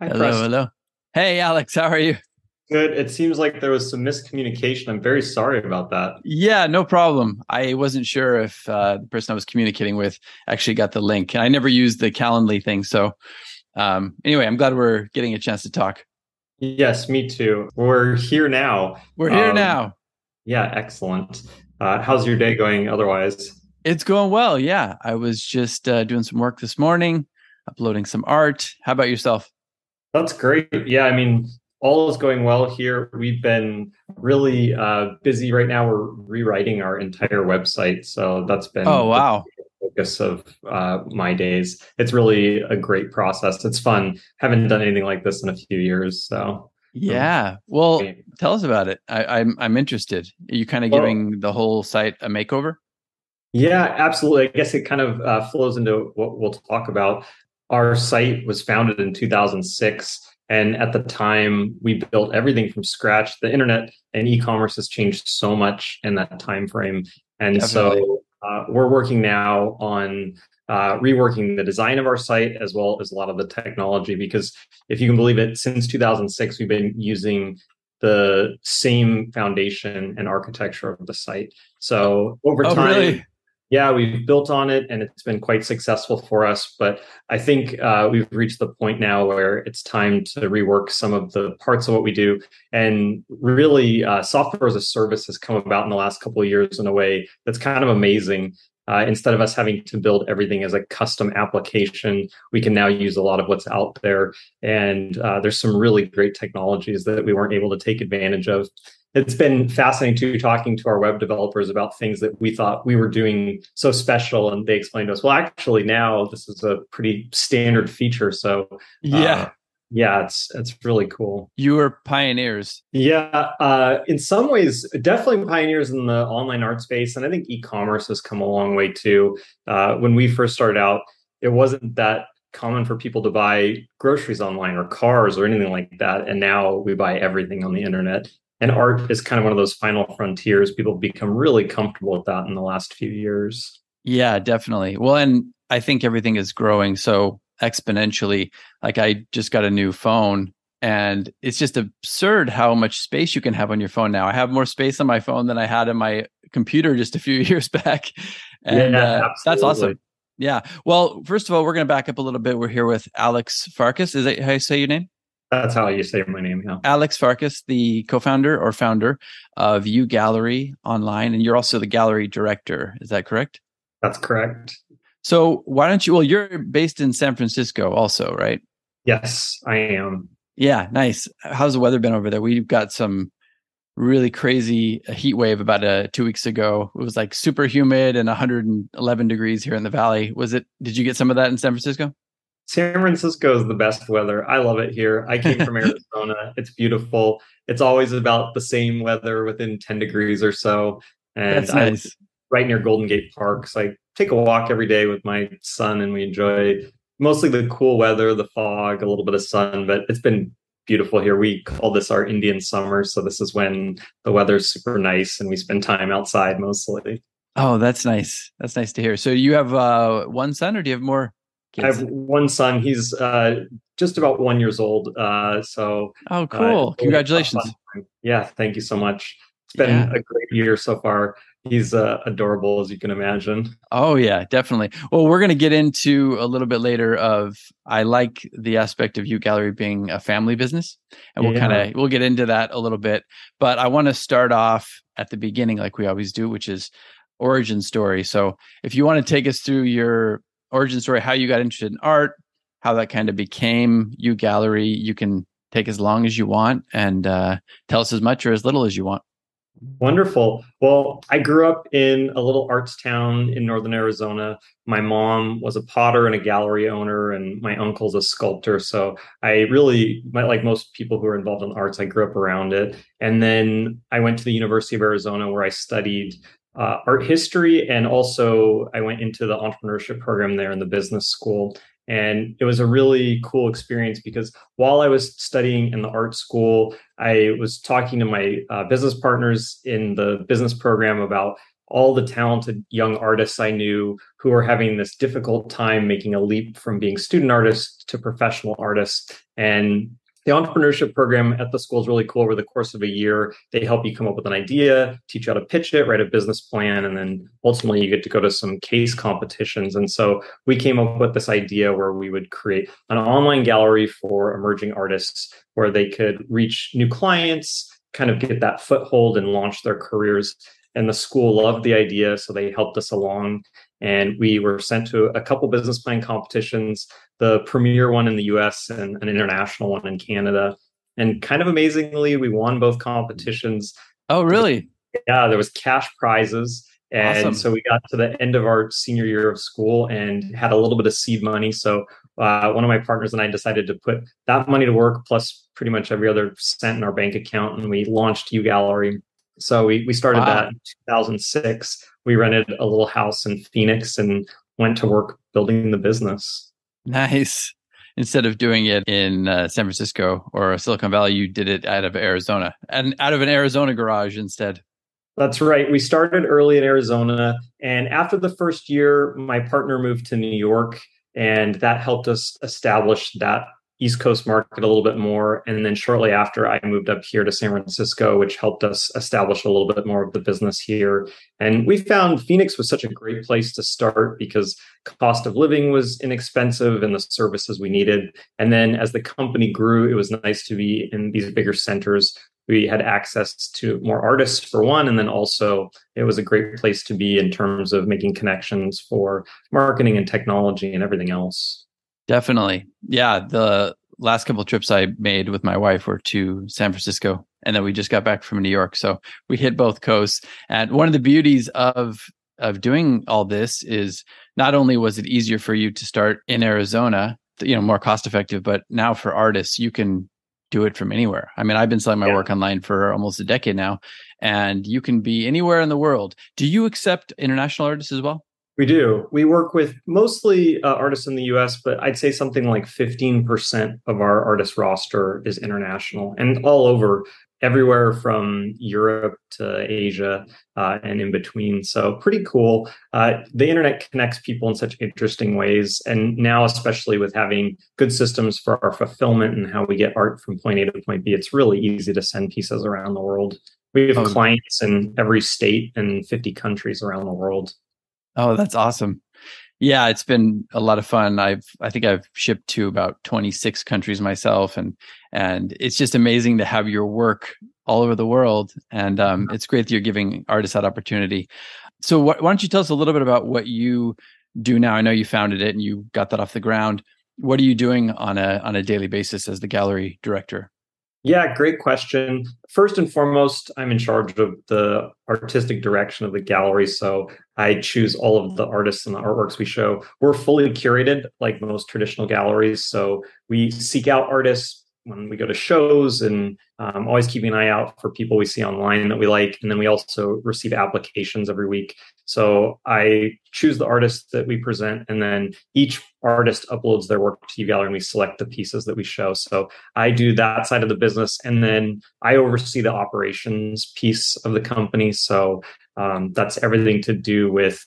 Hi, hello, Preston. hello. Hey, Alex, how are you? Good. It seems like there was some miscommunication. I'm very sorry about that. Yeah, no problem. I wasn't sure if uh, the person I was communicating with actually got the link. I never used the Calendly thing. So, um, anyway, I'm glad we're getting a chance to talk. Yes, me too. We're here now. We're here um, now. Yeah, excellent. Uh, how's your day going otherwise? It's going well. Yeah. I was just uh, doing some work this morning, uploading some art. How about yourself? That's great. Yeah, I mean, all is going well here. We've been really uh, busy right now. We're rewriting our entire website, so that's been oh wow focus of uh, my days. It's really a great process. It's fun. Haven't done anything like this in a few years, so yeah. Well, tell us about it. I, am I'm, I'm interested. Are you kind of well, giving the whole site a makeover? Yeah, absolutely. I guess it kind of uh, flows into what we'll talk about. Our site was founded in 2006. And at the time, we built everything from scratch. The internet and e-commerce has changed so much in that time frame. And Definitely. so uh, we're working now on uh, reworking the design of our site as well as a lot of the technology. Because if you can believe it, since 2006, we've been using the same foundation and architecture of the site. So over oh, time, really? Yeah, we've built on it and it's been quite successful for us. But I think uh, we've reached the point now where it's time to rework some of the parts of what we do. And really, uh, software as a service has come about in the last couple of years in a way that's kind of amazing. Uh, instead of us having to build everything as a custom application, we can now use a lot of what's out there. And uh, there's some really great technologies that we weren't able to take advantage of it's been fascinating to talking to our web developers about things that we thought we were doing so special and they explained to us well actually now this is a pretty standard feature. So uh, yeah. yeah it's it's really cool. You were pioneers. Yeah uh, in some ways definitely pioneers in the online art space and i think e-commerce has come a long way too. Uh, when we first started out it wasn't that common for people to buy groceries online or cars or anything like that and now we buy everything on the internet and art is kind of one of those final frontiers. People become really comfortable with that in the last few years. Yeah definitely. Well and i think everything is growing so exponentially. Like i just got a new phone and it's just absurd how much space you can have on your phone now. I have more space on my phone than i had in my computer just a few years back. And yeah, uh, that's awesome. Yeah. Well first of all we're going to back up a little bit. We're here with alex farkas. Is that how you say your name that's how you say my name. Yeah. Alex Farkas, the co-founder or founder of UGallery Online, and you're also the gallery director. Is that correct? That's correct. So why don't you? Well, you're based in San Francisco, also, right? Yes, I am. Yeah, nice. How's the weather been over there? We've got some really crazy heat wave about uh, two weeks ago. It was like super humid and 111 degrees here in the valley. Was it? Did you get some of that in San Francisco? San Francisco is the best weather. I love it here. I came from Arizona. It's beautiful. It's always about the same weather within 10 degrees or so. And That's nice. right near Golden Gate Park. So I take a walk every day with my son and we enjoy mostly the cool weather, the fog, a little bit of sun, but it's been beautiful here. We call this our Indian summer. So this is when the weather's super nice and we spend time outside mostly. Oh, that's nice. That's nice to hear. So you have uh, one son or do you have more kids? I have one son. He's uh, just about one years old. Uh, so Oh, uh, cool. Congratulations. Yeah, thank you so much. It's been yeah. a great year so far he's uh, adorable as you can imagine oh yeah definitely well we're going to get into a little bit later of i like the aspect of UGallery being a family business and we'll yeah. kind of we'll get into that a little bit but i want to start off at the beginning like we always do which is origin story so if you want to take us through your origin story how you got interested in art how that kind of became UGallery. you can take as long as you want and uh, tell us as much or as little as you want Wonderful. Well, I grew up in a little arts town in northern Arizona. My mom was a potter and a gallery owner, and my uncle's a sculptor. So I really, like most people who are involved in arts, I grew up around it. And then I went to the University of Arizona where I studied uh, art history and also I went into the entrepreneurship program there in the business school. And it was a really cool experience because while I was studying in the art school, I was talking to my uh, business partners in the business program about all the talented young artists I knew who were having this difficult time making a leap from being student artists to professional artists. And the entrepreneurship program at the school is really cool. Over the course of a year, they help you come up with an idea, teach you how to pitch it, write a business plan, and then ultimately you get to go to some case competitions. And so we came up with this idea where we would create an online gallery for emerging artists where they could reach new clients, kind of get that foothold and launch their careers. And the school loved the idea, so they helped us along. And we were sent to a couple business plan competitions the premier one in the US and an international one in Canada. And kind of amazingly, we won both competitions. Oh, really? Yeah, there was cash prizes. And awesome. so we got to the end of our senior year of school and had a little bit of seed money. So uh, one of my partners and I decided to put that money to work plus pretty much every other cent in our bank account. And we launched UGallery. So we, we started wow. that in 2006. We rented a little house in Phoenix and went to work building the business. Nice. Instead of doing it in uh, San Francisco or Silicon Valley, you did it out of Arizona and out of an Arizona garage instead. That's right. We started early in Arizona. And after the first year, my partner moved to New York, and that helped us establish that East Coast market a little bit more. And then shortly after, I moved up here to San Francisco, which helped us establish a little bit more of the business here. And we found Phoenix was such a great place to start because cost of living was inexpensive and the services we needed. And then as the company grew, it was nice to be in these bigger centers. We had access to more artists for one, and then also it was a great place to be in terms of making connections for marketing and technology and everything else. Definitely. Yeah. The last couple trips I made with my wife were to San Francisco and then we just got back from New York. So we hit both coasts. And one of the beauties of of doing all this is not only was it easier for you to start in Arizona, you know, more cost effective, but now for artists, you can do it from anywhere. I mean, I've been selling my yeah. work online for almost a decade now, and you can be anywhere in the world. Do you accept international artists as well? We do. We work with mostly uh, artists in the US, but I'd say something like 15% of our artist roster is international and all over, everywhere from Europe to Asia uh, and in between. So, pretty cool. Uh, the internet connects people in such interesting ways. And now, especially with having good systems for our fulfillment and how we get art from point A to point B, it's really easy to send pieces around the world. We have oh. clients in every state and 50 countries around the world. Oh, that's awesome. Yeah, it's been a lot of fun. I've I think I've shipped to about 26 countries myself and and it's just amazing to have your work all over the world and um, it's great that you're giving artists that opportunity. So wh- why don't you tell us a little bit about what you do now? I know you founded it and you got that off the ground. What are you doing on a on a daily basis as the gallery director? Yeah, great question. First and foremost, I'm in charge of the artistic direction of the gallery. So I choose all of the artists and the artworks we show. We're fully curated, like most traditional galleries. So we seek out artists, when we go to shows and um, always keeping an eye out for people we see online that we like. And then we also receive applications every week. So I choose the artists that we present, and then each artist uploads their work to UGallery and we select the pieces that we show. So I do that side of the business, and then I oversee the operations piece of the company. So um, that's everything to do with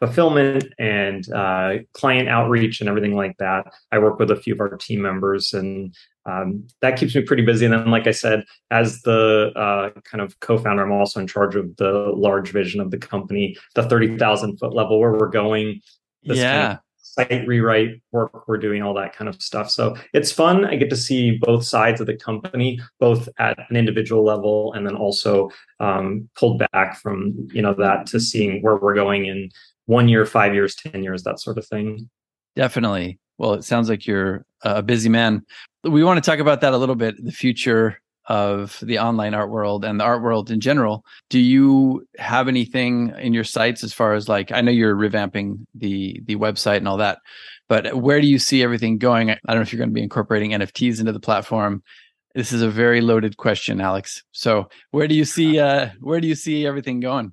fulfillment and uh, client outreach and everything like that. I work with a few of our team members, and um, that keeps me pretty busy. And then, like I said, as the uh, kind of co-founder, I'm also in charge of the large vision of the company, the thirty thousand foot level where we're going. yeah. Kind of site rewrite work we're doing all that kind of stuff so it's fun i get to see both sides of the company both at an individual level and then also um, pulled back from you know that to seeing where we're going in one year, five years, 10 years, that sort of thing. Definitely. Well, it sounds like you're a busy man. We want to talk about that a little bit the future of the online art world and the art world in general. Do you have anything in your sites as far as like I know you're revamping the the website and all that, but where do you see everything going? I don't know if you're going to be incorporating NFTs into the platform. This is a very loaded question, Alex. So, where do you see uh where do you see everything going?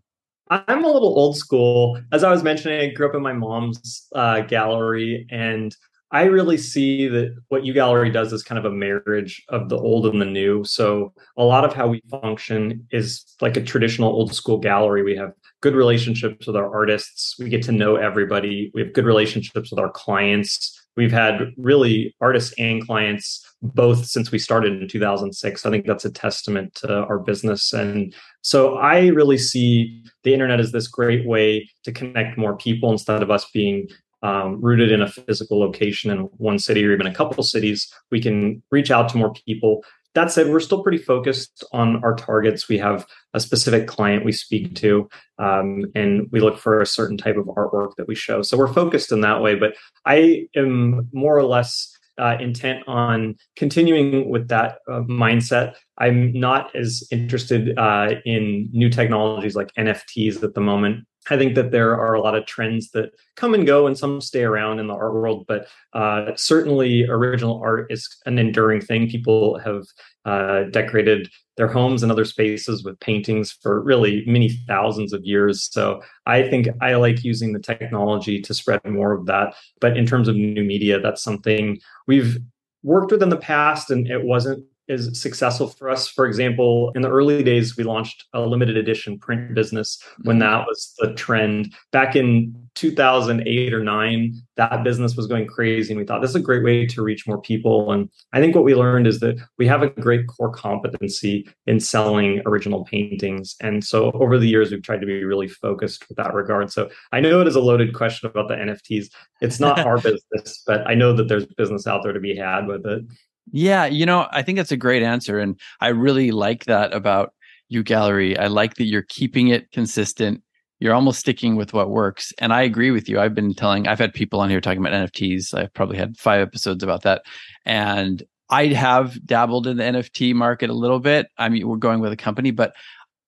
I'm a little old school. As I was mentioning, I grew up in my mom's uh, gallery, and I really see that what UGallery does is kind of a marriage of the old and the new. So a lot of how we function is like a traditional old school gallery. We have good relationships with our artists. We get to know everybody. We have good relationships with our clients. We've had really artists and clients both since we started in 2006. I think that's a testament to our business. And so I really see the internet as this great way to connect more people instead of us being um, rooted in a physical location in one city or even a couple cities. We can reach out to more people. That said, we're still pretty focused on our targets. We have a specific client we speak to, um, and we look for a certain type of artwork that we show. So we're focused in that way. But I am more or less uh, intent on continuing with that uh, mindset. I'm not as interested uh, in new technologies like NFTs at the moment. I think that there are a lot of trends that come and go, and some stay around in the art world. But uh, certainly, original art is an enduring thing. People have uh, decorated their homes and other spaces with paintings for really many thousands of years. So I think I like using the technology to spread more of that. But in terms of new media, that's something we've worked with in the past, and it wasn't is successful for us. For example, in the early days, we launched a limited edition print business when mm-hmm. that was the trend. Back in 2008 or 9, that business was going crazy. And we thought this is a great way to reach more people. And I think what we learned is that we have a great core competency in selling original paintings. And so over the years, we've tried to be really focused with that regard. So I know it is a loaded question about the NFTs. It's not our business, but I know that there's business out there to be had with it. Yeah, you know, I think that's a great answer. And I really like that about UGallery. I like that you're keeping it consistent. You're almost sticking with what works. And I agree with you. I've been telling, I've had people on here talking about NFTs. I've probably had five episodes about that. And I have dabbled in the NFT market a little bit. I mean, we're going with a company, but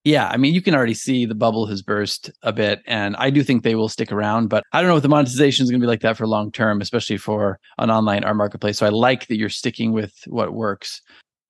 yeah, I mean, you can already see the bubble has burst a bit, and I do think they will stick around. But I don't know if the monetization is going to be like that for long term, especially for an online art marketplace. So I like that you're sticking with what works.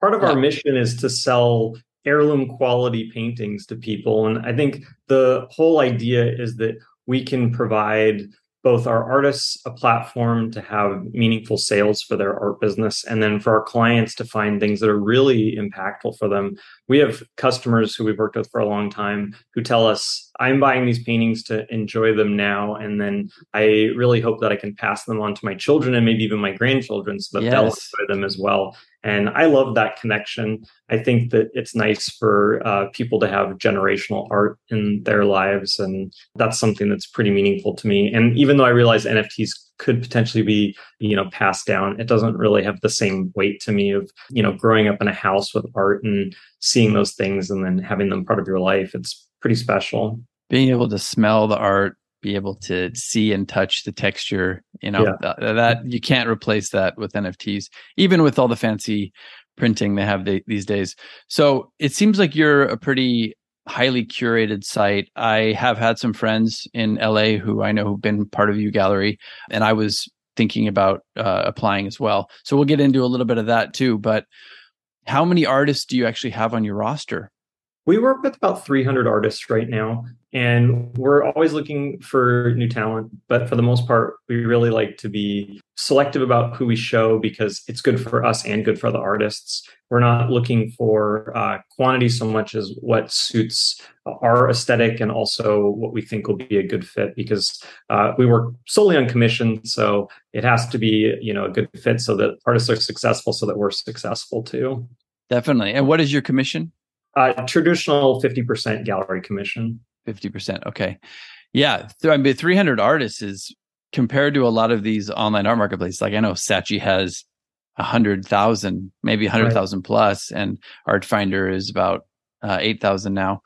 Part of yeah. our mission is to sell heirloom quality paintings to people, and I think the whole idea is that we can provide both our artists a platform to have meaningful sales for their art business and then for our clients to find things that are really impactful for them. We have customers who we've worked with for a long time who tell us i'm buying these paintings to enjoy them now and then i really hope that i can pass them on to my children and maybe even my grandchildren so that yes. they'll enjoy them as well and I love that connection. I think that it's nice for uh, people to have generational art in their lives. And that's something that's pretty meaningful to me. And even though I realize NFTs could potentially be you know passed down it doesn't really have the same weight to me of you know growing up in a house with art and seeing those things and then having them part of your life it's pretty special being able to smell the art be able to see and touch the texture you know yeah. that, that, you can't replace that with nfts even with all the fancy printing they have the, these days so it seems like you're a pretty highly curated site i have had some friends in la who i know who've been part of UGallery, and i was thinking about uh, applying as well. So we'll get into a little bit of that too. But how many artists do you actually have on your roster? We work with about 300 artists right now, and we're always looking for new talent. But for the most part, we really like to be selective about who we show because it's good for us and good for the artists. We're not looking for uh, quantity so much as what suits our aesthetic and also what we think will be a good fit because uh, we work solely on commission. So it has to be, you know, a good fit so that artists are successful so that we're successful too. Definitely. And what is your commission? Uh, traditional 50% gallery commission. 50%. Okay. Yeah. I mean, 300 artists is compared to a lot of these online art marketplaces. Like I know Saatchi has a hundred thousand, maybe a hundred thousand right. plus, and Artfinder is about uh, eight thousand now.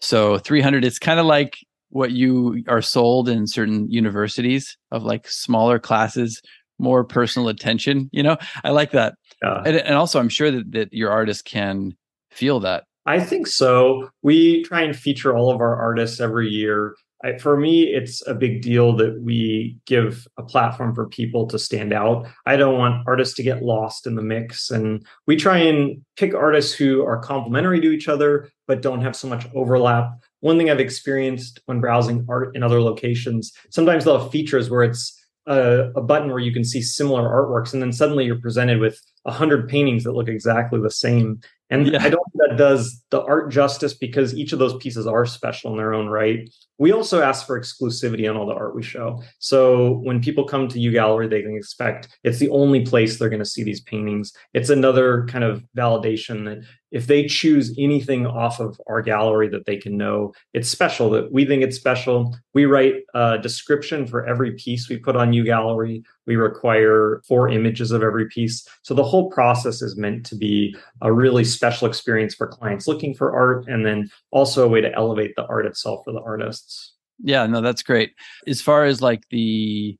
So three hundred. It's kind of like what you are sold in certain universities of like smaller classes, more personal attention. You know, I like that, yeah. and, and also I'm sure that that your artists can feel that. I think so. We try and feature all of our artists every year I, for me, it's a big deal that we give a platform for people to stand out. I don't want artists to get lost in the mix. And we try and pick artists who are complementary to each other, but don't have so much overlap. One thing I've experienced when browsing art in other locations, sometimes they'll have features where it's a, a, button where you can see similar artworks, and then suddenly you're presented with a hundred paintings that look exactly the same. And yeah. I don't think that does the art justice because each of those pieces are special in their own right. We also ask for exclusivity on all the art we show. So when people come to UGallery, they can expect it's the only place they're going to see these paintings. It's another kind of validation that if they choose anything off of our gallery that they can know it's special, that we think it's special. We write a description for every piece we put on UGallery. We require four images of every piece. So the whole process is meant to be a really special experience for clients looking for art and then also a way to elevate the art itself for the Yeah, no, that's great. As far as like the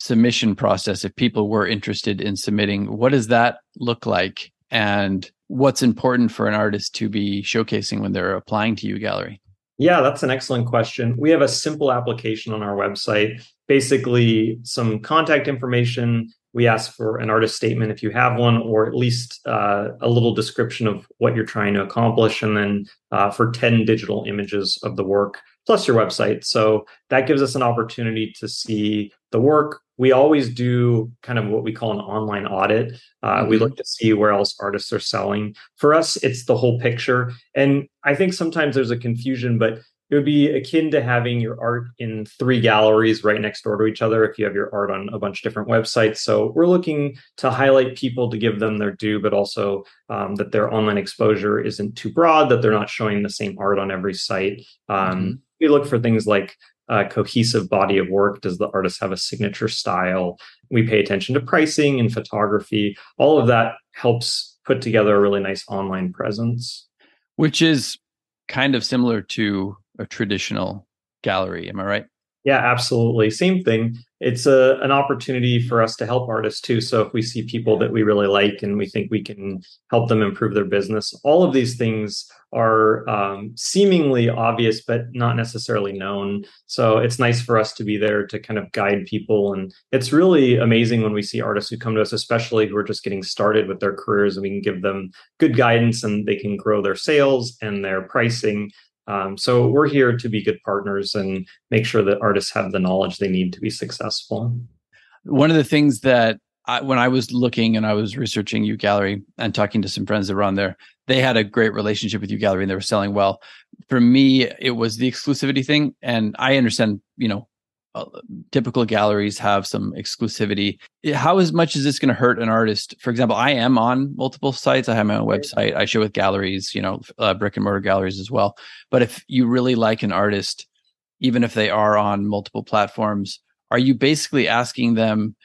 submission process, if people were interested in submitting, what does that look like? And what's important for an artist to be showcasing when they're applying to UGallery? Yeah, that's an excellent question. We have a simple application on our website, basically some contact information. We ask for an artist statement if you have one, or at least uh, a little description of what you're trying to accomplish, and then uh, for 10 digital images of the work plus your website. So that gives us an opportunity to see the work. We always do kind of what we call an online audit. Uh, mm-hmm. We look to see where else artists are selling. For us, it's the whole picture. And I think sometimes there's a confusion, but it would be akin to having your art in three galleries right next door to each other if you have your art on a bunch of different websites. So we're looking to highlight people to give them their due, but also um, that their online exposure isn't too broad, that they're not showing the same art on every site. Um, mm-hmm. We look for things like a cohesive body of work? Does the artist have a signature style? We pay attention to pricing and photography. All of that helps put together a really nice online presence. Which is kind of similar to a traditional gallery. Am I right? Yeah, absolutely. Same thing. It's a an opportunity for us to help artists too. So if we see people that we really like and we think we can help them improve their business, all of these things are um, seemingly obvious but not necessarily known. So it's nice for us to be there to kind of guide people. And it's really amazing when we see artists who come to us, especially who are just getting started with their careers, and we can give them good guidance and they can grow their sales and their pricing um, so we're here to be good partners and make sure that artists have the knowledge they need to be successful. One of the things that I, when I was looking and I was researching UGallery and talking to some friends that were on there, they had a great relationship with UGallery and they were selling well. For me, it was the exclusivity thing, and I understand, you know, uh, typical galleries have some exclusivity. How as much is this going to hurt an artist? For example, I am on multiple sites. I have my own website. I show with galleries, you know, uh, brick and mortar galleries as well. But if you really like an artist, even if they are on multiple platforms, are you basically asking them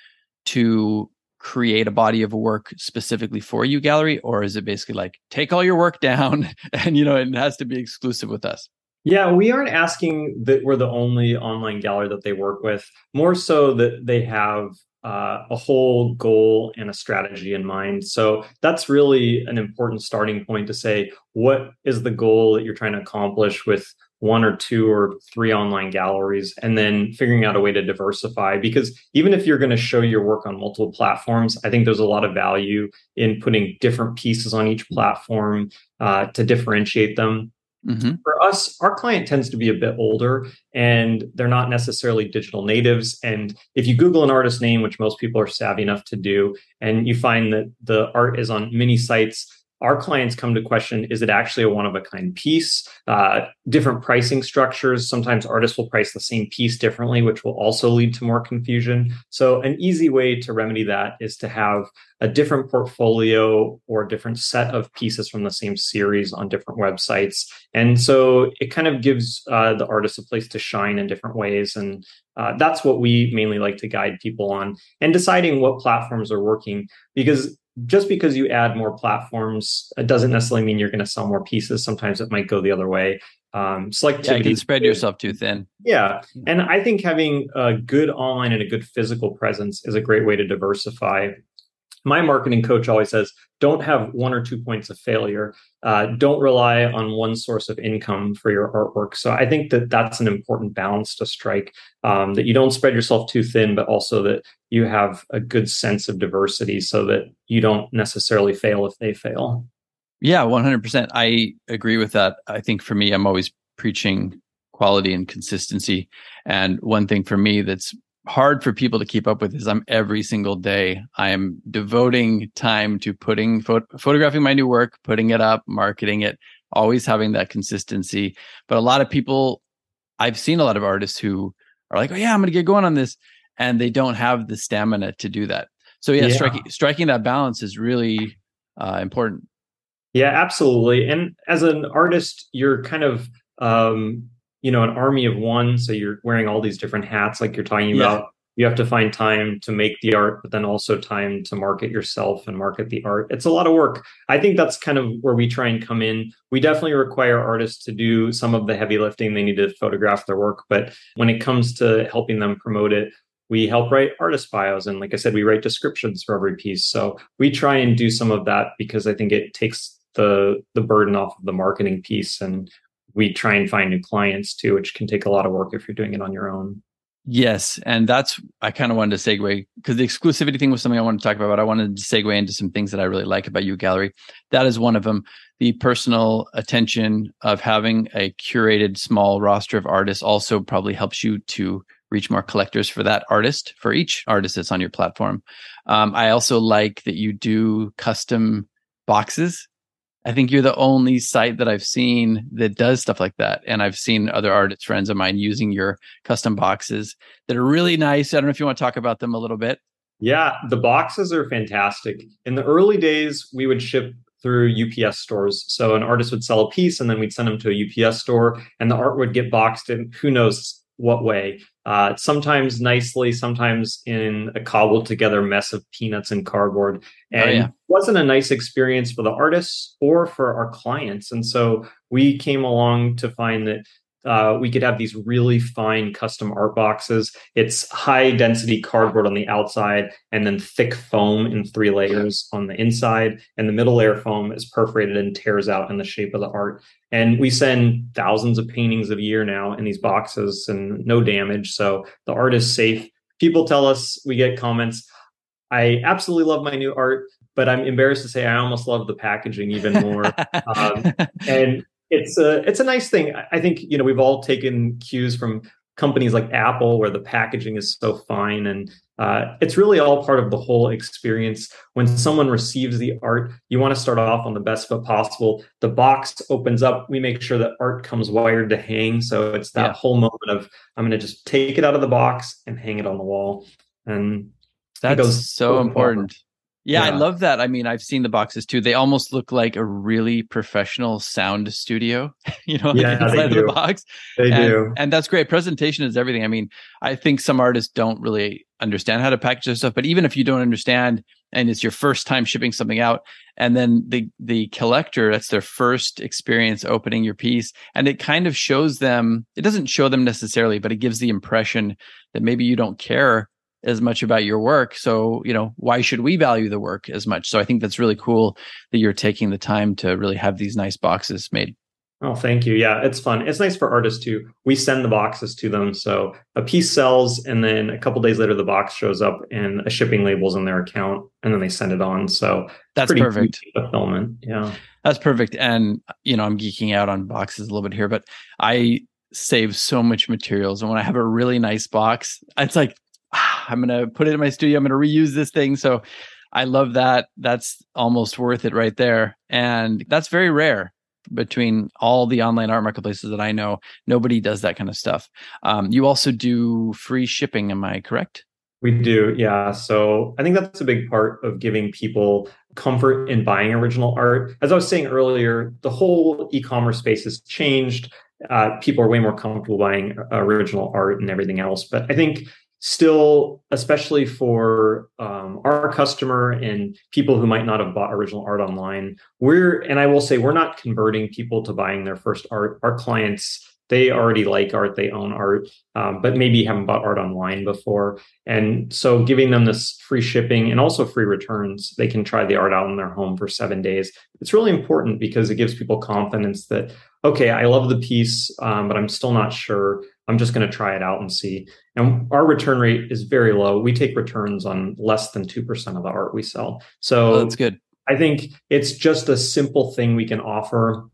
to create a body of work specifically for UGallery, or is it basically like take all your work down and you know it has to be exclusive with us? Yeah, we aren't asking that we're the only online gallery that they work with, more so that they have uh, a whole goal and a strategy in mind. So that's really an important starting point to say what is the goal that you're trying to accomplish with one or two or three online galleries and then figuring out a way to diversify because even if you're going to show your work on multiple platforms i think there's a lot of value in putting different pieces on each platform uh, to differentiate them Mm-hmm. For us, our client tends to be a bit older and they're not necessarily digital natives. And if you Google an artist name, which most people are savvy enough to do, and you find that the art is on many sites our clients come to question is it actually a one of a kind piece? Uh, different pricing structures. Sometimes artists will price the same piece differently which will also lead to more confusion. So an easy way to remedy that is to have a different portfolio or different set of pieces from the same series on different websites. And so it kind of gives uh, the artist a place to shine in different ways. And uh, that's what we mainly like to guide people on. And deciding what platforms are working because just because you add more platforms it doesn't necessarily mean you're going to sell more pieces. Sometimes it might go the other way. Um selectivity yeah, you can spread yourself too thin. Yeah and i think having a good online and a good physical presence is a great way to diversify my marketing coach always says don't have one or two points of failure. Uh, don't rely on one source of income for your artwork. So i think that that's an important balance to strike um, that you don't spread yourself too thin but also that you have a good sense of diversity so that you don't necessarily fail if they fail. Yeah 100% i agree with that. I think for me i'm always preaching quality and consistency. And one thing for me that's hard for people to keep up with is I'm every single day I am devoting time to putting photographing my new work, putting it up, marketing it, always having that consistency. But a lot of people I've seen a lot of artists who are like, "Oh yeah, I'm going to get going on this," and they don't have the stamina to do that. So yeah, yeah. striking striking that balance is really uh, important. Yeah, absolutely. And as an artist, you're kind of um, you know an army of one so you're wearing all these different hats like you're talking yeah. about. You have to find time to make the art but then also time to market yourself and market the art. It's a lot of work. I think that's kind of where we try and come in. We definitely require artists to do some of the heavy lifting. They need to photograph their work but when it comes to helping them promote it we help write artist bios and like i said we write descriptions for every piece. So we try and do some of that because i think it takes the the burden off of the marketing piece and we try and find new clients too, which can take a lot of work if you're doing it on your own. Yes. And that's, I kind of wanted to segue because the exclusivity thing was something I wanted to talk about, but I wanted to segue into some things that I really like about UGallery. That is one of them. The personal attention of having a curated small roster of artists also probably helps you to reach more collectors for that artist, for each artist that's on your platform. Um, I also like that you do custom boxes I think you're the only site that I've seen that does stuff like that. And I've seen other artists, friends of mine using your custom boxes that are really nice. I don't know if you want to talk about them a little bit. Yeah, the boxes are fantastic. In the early days, we would ship through UPS stores. So an artist would sell a piece and then we'd send them to a UPS store and the art would get boxed in who knows what way uh, sometimes nicely, sometimes in a cobbled together mess of peanuts and cardboard. Oh, and oh, yeah. wasn't a nice experience for the artists or for our clients. And so we came along to find that uh, we could have these really fine custom art boxes. It's high density cardboard on the outside and then thick foam in three layers on the inside. And the middle layer foam is perforated and tears out in the shape of the art. And we send thousands of paintings a year now in these boxes and no damage. So the art is safe. People tell us, we get comments, I absolutely love my new art, but I'm embarrassed to say I almost love the packaging even more. um, and it's a it's a nice thing. I think you know we've all taken cues from companies like Apple where the packaging is so fine and uh, it's really all part of the whole experience. When someone receives the art, you want to start off on the best foot possible. The box opens up. We make sure that art comes wired to hang. So it's that yeah. whole moment of I'm going to just take it out of the box and hang it on the wall. And that's so important. Yeah, yeah, I love that. I mean, I've seen the boxes too. They almost look like a really professional sound studio, you know, yeah, like inside the box. They and, do. And that's great. Presentation is everything. I mean, I think some artists don't really understand how to package their stuff, but even if you don't understand and it's your first time shipping something out, and then the the collector, that's their first experience opening your piece, and it kind of shows them, it doesn't show them necessarily, but it gives the impression that maybe you don't care as much about your work. So, you know, why should we value the work as much? So I think that's really cool that you're taking the time to really have these nice boxes made. Oh, thank you. Yeah, it's fun. It's nice for artists too. We send the boxes to them. So a piece sells, and then a couple days later, the box shows up and a shipping label's in their account, and then they send it on. So that's perfect. Fulfillment. Yeah. That's perfect. And, you know, I'm geeking out on boxes a little bit here, but I save so much materials. And when I have a really nice box, it's like, I'm going to put it in my studio. I'm going to reuse this thing. So I love that. That's almost worth it right there. And that's very rare between all the online art marketplaces that I know. Nobody does that kind of stuff. Um, you also do free shipping, am I correct? We do, yeah. So I think that's a big part of giving people comfort in buying original art. As I was saying earlier, the whole e commerce space has changed. Uh, people are way more comfortable buying original art and everything else. But I think still, especially for um, our customer and people who might not have bought original art online, we're, and I will say, we're not converting people to buying their first art. Our clients, they already like art, they own art, um, but maybe haven't bought art online before. And so giving them this free shipping and also free returns, they can try the art out in their home for seven days. It's really important because it gives people confidence that, okay, I love the piece, um, but I'm still not sure. I'm just going to try it out and see. And our return rate is very low. We take returns on less than 2% of the art we sell. So oh, that's good. I think it's just a simple thing we can offer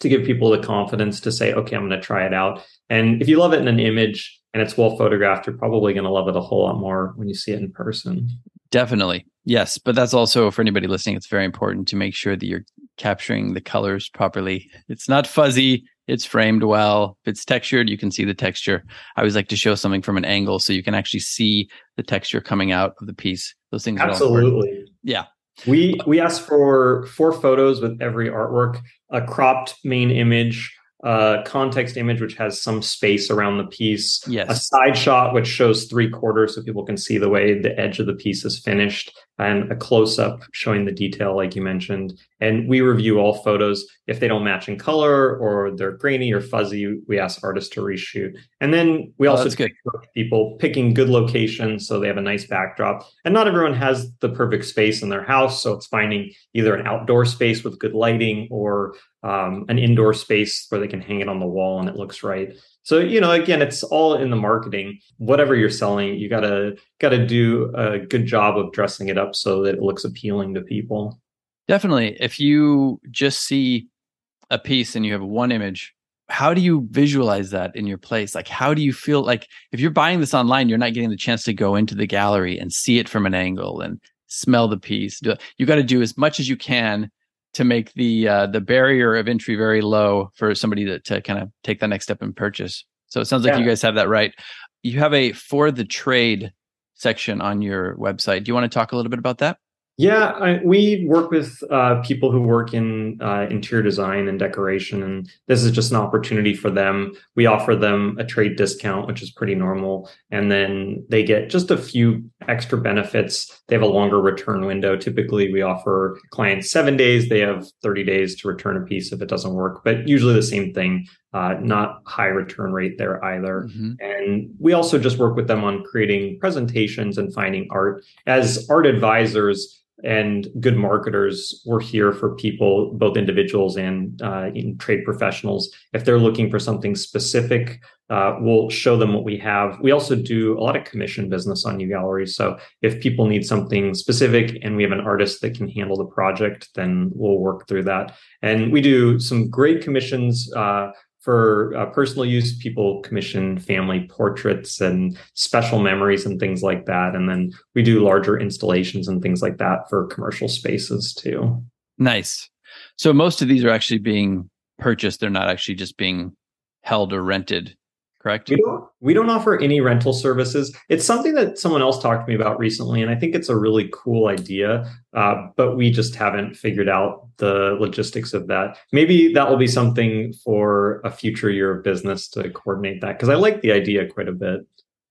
to give people the confidence to say, okay, I'm going to try it out. And if you love it in an image and it's well photographed, you're probably going to love it a whole lot more when you see it in person. Definitely. Yes. But that's also for anybody listening, it's very important to make sure that you're capturing the colors properly. It's not fuzzy, it's framed well. If it's textured, you can see the texture. I always like to show something from an angle so you can actually see the texture coming out of the piece. Those things absolutely. Yeah. We we ask for four photos with every artwork, a cropped main image, a context image which has some space around the piece, yes. a side shot which shows three quarters so people can see the way the edge of the piece is finished, and a close up showing the detail, like you mentioned. And we review all photos. If they don't match in color or they're grainy or fuzzy, we ask artists to reshoot. And then we oh, also oh, people picking good locations so they have a nice backdrop. And not everyone has the perfect space in their house. So it's finding either an outdoor space with good lighting or um, an indoor space where they can hang it on the wall and it looks right. So, you know, again, it's all in the marketing. Whatever you're selling, you gotta gotta do a good job of dressing it up so that it looks appealing to people. Definitely. If you just see a piece and you have one image, how do you visualize that in your place? Like, how do you feel like if you're buying this online, you're not getting the chance to go into the gallery and see it from an angle and smell the piece. You got to do as much as you can to make the uh, the barrier of entry very low for somebody to, to kind of take the next step and purchase. So it sounds like yeah. you guys have that right. You have a for the trade section on your website. Do you want to talk a little bit about that? Yeah, I, we work with uh, people who work in uh, interior design and decoration, and this is just an opportunity for them. We offer them a trade discount, which is pretty normal, and then they get just a few extra benefits. They have a longer return window. Typically, we offer clients seven days. They have 30 days to return a piece if it doesn't work, but usually the same thing. Uh, not high return rate there either. Mm-hmm. And we also just work with them on creating presentations and finding art. As art advisors, and good marketers we're here for people both individuals and uh, trade professionals if they're looking for something specific uh, we'll show them what we have we also do a lot of commission business on new galleries so if people need something specific and we have an artist that can handle the project then we'll work through that and we do some great commissions uh, for uh, personal use, people commission family portraits and special memories and things like that. And then we do larger installations and things like that for commercial spaces too. Nice. So most of these are actually being purchased. They're not actually just being held or rented correct? We don't, we don't offer any rental services. It's something that someone else talked to me about recently, and I think it's a really cool idea, uh, but we just haven't figured out the logistics of that. Maybe that will be something for a future year of business to coordinate that because I like the idea quite a bit.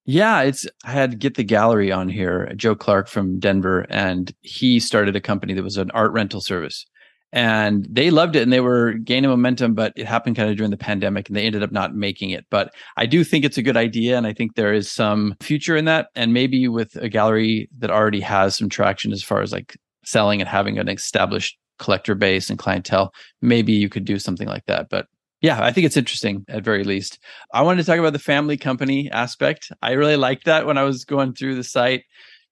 Yeah, it's I had get the gallery on here, Joe Clark from Denver, and he started a company that was an art rental service and they loved it and they were gaining momentum but it happened kind of during the pandemic and they ended up not making it but i do think it's a good idea and i think there is some future in that and maybe with a gallery that already has some traction as far as like selling and having an established collector base and clientele maybe you could do something like that but Yeah, I think it's interesting at very least. I wanted to talk about the family company aspect. I really liked that when I was going through the site.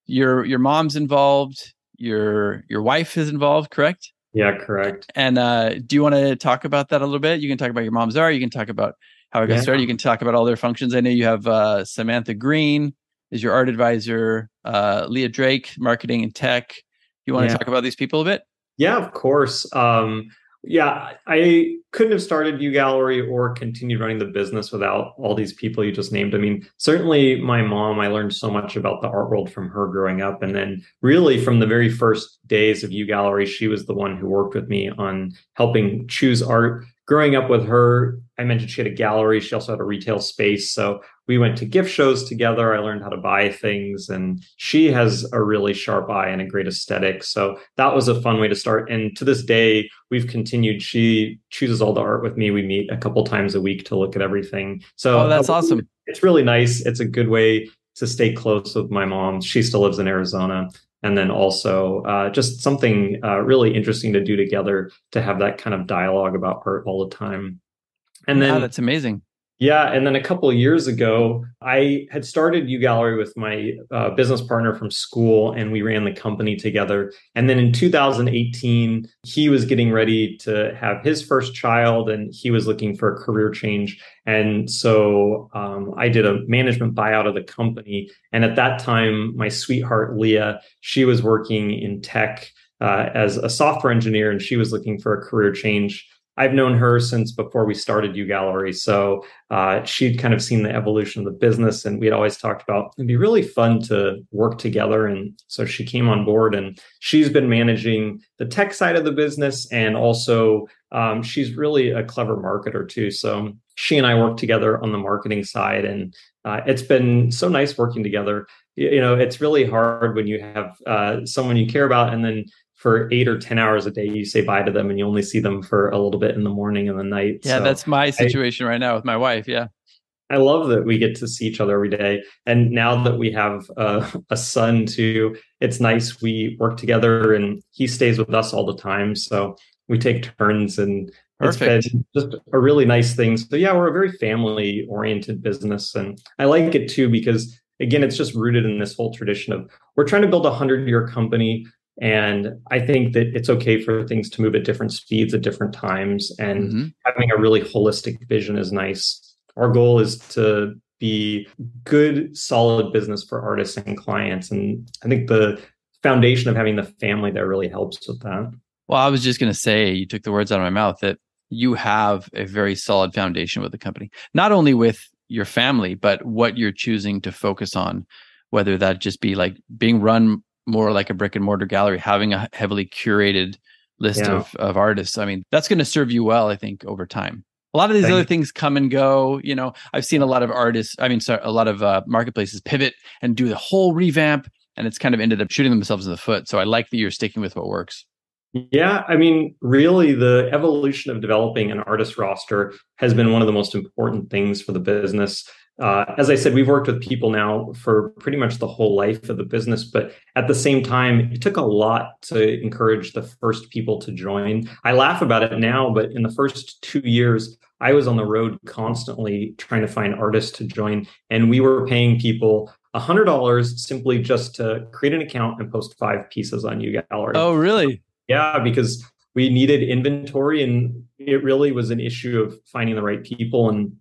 Your your mom's involved, your your wife is involved, correct? Yeah, correct. And uh, do you want to talk about that a little bit? You can talk about your mom's art. You can talk about how it got yeah. started. You can talk about all their functions. I know you have uh, Samantha Green is your art advisor, uh, Leah Drake, marketing and tech. You want yeah. to talk about these people a bit? Yeah, of course. Um, yeah, I couldn't have started UGallery or continued running the business without all these people you just named. I mean, certainly my mom, I learned so much about the art world from her growing up. And then, really, from the very first days of UGallery, she was the one who worked with me on helping choose art growing up with her, I mentioned she had a gallery. She also had a retail space. So we went to gift shows together. I learned how to buy things, and she has a really sharp eye and a great aesthetic. So that was a fun way to start. And to this day, we've continued. She chooses all the art with me. We meet a couple times a week to look at everything. So oh, that's awesome. It's really nice. It's a good way to stay close with my mom. She still lives in Arizona and then also uh, just something uh, really interesting to do together to have that kind of dialogue about art all the time. And then wow, that's amazing. Yeah, and then a couple of years ago, I had started UGallery with my uh, business partner from school, and we ran the company together. And then in 2018, he was getting ready to have his first child, and he was looking for a career change. And so um, I did a management buyout of the company. And at that time, my sweetheart Leah, she was working in tech uh, as a software engineer, and she was looking for a career change. I've known her since before we started UGallery. So uh, she'd kind of seen the evolution of the business, and we'd always talked about it'd be really fun to work together. And so she came on board, and she's been managing the tech side of the business, and also um, she's really a clever marketer too. So she and I work together on the marketing side, and uh, it's been so nice working together. You, know, it's really hard when you have uh, someone you care about, and then for eight or 10 hours a day, you say bye to them and you only see them for a little bit in the morning and the night. Yeah, so that's my situation I, right now with my wife. Yeah. I love that we get to see each other every day. And now that we have a, a son too, it's nice we work together and he stays with us all the time. So we take turns and Perfect. It's been just a really nice thing. So yeah, we're a very family oriented business. And I like it too because again, it's just rooted in this whole tradition of we're trying to build a hundred year company and I think that it's okay for things to move at different speeds at different times. And mm-hmm. having a really holistic vision is nice. Our goal is to be good, solid business for artists and clients. And I think the foundation of having the family there really helps with that. Well, I was just going to say, you took the words out of my mouth that you have a very solid foundation with the company, not only with your family, but what you're choosing to focus on, whether that just be like being run more like a brick and mortar gallery, having a heavily curated list yeah. of, of artists. I mean, that's going to serve you well, I think, over time. A lot of these Thank other things come and go. You know, I've seen a lot of artists, I mean, sorry, a lot of uh, marketplaces pivot and do the whole revamp, and it's kind of ended up shooting themselves in the foot. So I like that you're sticking with what works. Yeah, I mean, really, the evolution of developing an artist roster has been one of the most important things for the business. Uh, as I said, we've worked with people now for pretty much the whole life of the business, but at the same time, it took a lot to encourage the first people to join. I laugh about it now, but in the first two years, I was on the road constantly trying to find artists to join, and we were paying people $100 simply just to create an account and post five pieces on UGallery. Oh, really? Yeah, because we needed inventory and it really was an issue of finding the right people and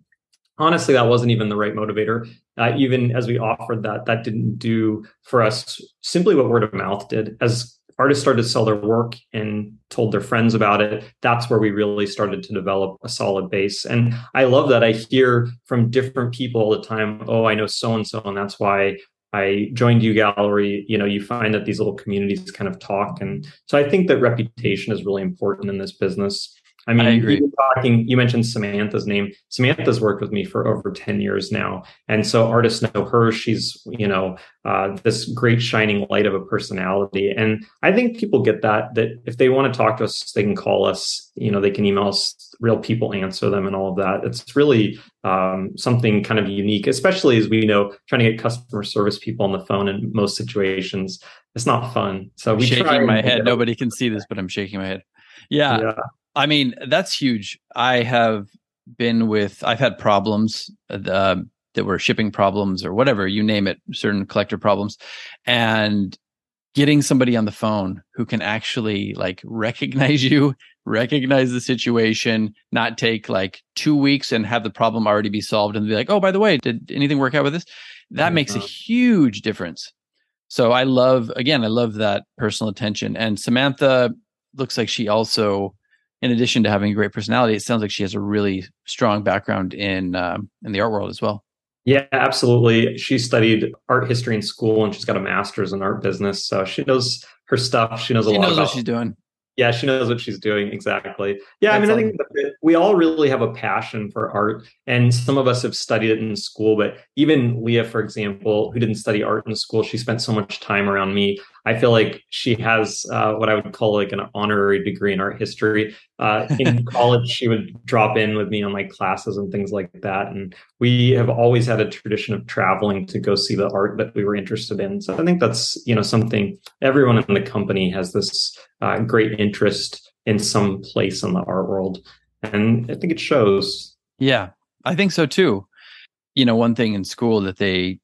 honestly that wasn't even the right motivator. Uh, even as we offered that that didn't do for us simply what word of mouth did. As artists started to sell their work and told their friends about it that's where we really started to develop a solid base. And i love that. I hear from different people all the time oh i know so and so and that's why I joined UGallery. You know, you find that these little communities kind of talk, and so I think that reputation is really important in this business. I mean, I you talking, you mentioned Samantha's name. Samantha's worked with me for over 10 years now. And so artists know her. She's, you know, uh, this great shining light of a personality. And I think people get that, that if they want to talk to us, they can call us, you know, they can email us, real people answer them and all of that. It's really um, something kind of unique, especially as we know, trying to get customer service people on the phone in most situations, it's not fun. So we shaking my head. Nobody can see this, but I'm shaking my head. yeah. yeah I mean, that's huge. I have been with I've had problems uh, that were shipping problems or whatever you name it, certain collector problems, and getting somebody on the phone who can actually like recognize you, recognize the situation, not take like two weeks and have the problem already be solved and be like, oh, by the way, did anything work out with this? That mm-hmm. makes a huge difference. So I love, again, I love that personal attention. And Samantha looks like she also, in addition to having a great personality, it sounds like she has a really strong background in um, in the art world as well. Yeah, absolutely. She studied art history in school and she's got a master's in art business. So she knows her stuff. She knows a she lot knows about what she's doing. Yeah, she knows what she's doing exactly. Yeah, That's I mean, I think we all really have a passion for art, and some of us have studied it in school. But even Leah, for example, who didn't study art in school, she spent so much time around me. I feel like she has uh, what I would call like an honorary degree in art history. Uh, in college, she would drop in with me on my classes and things like that. And we have always had a tradition of traveling to go see the art that we were interested in. So I think that's you know something everyone in the company has this uh, great interest in some place in the art world, and I think it shows. Yeah, I think so too. You know, one thing in school that they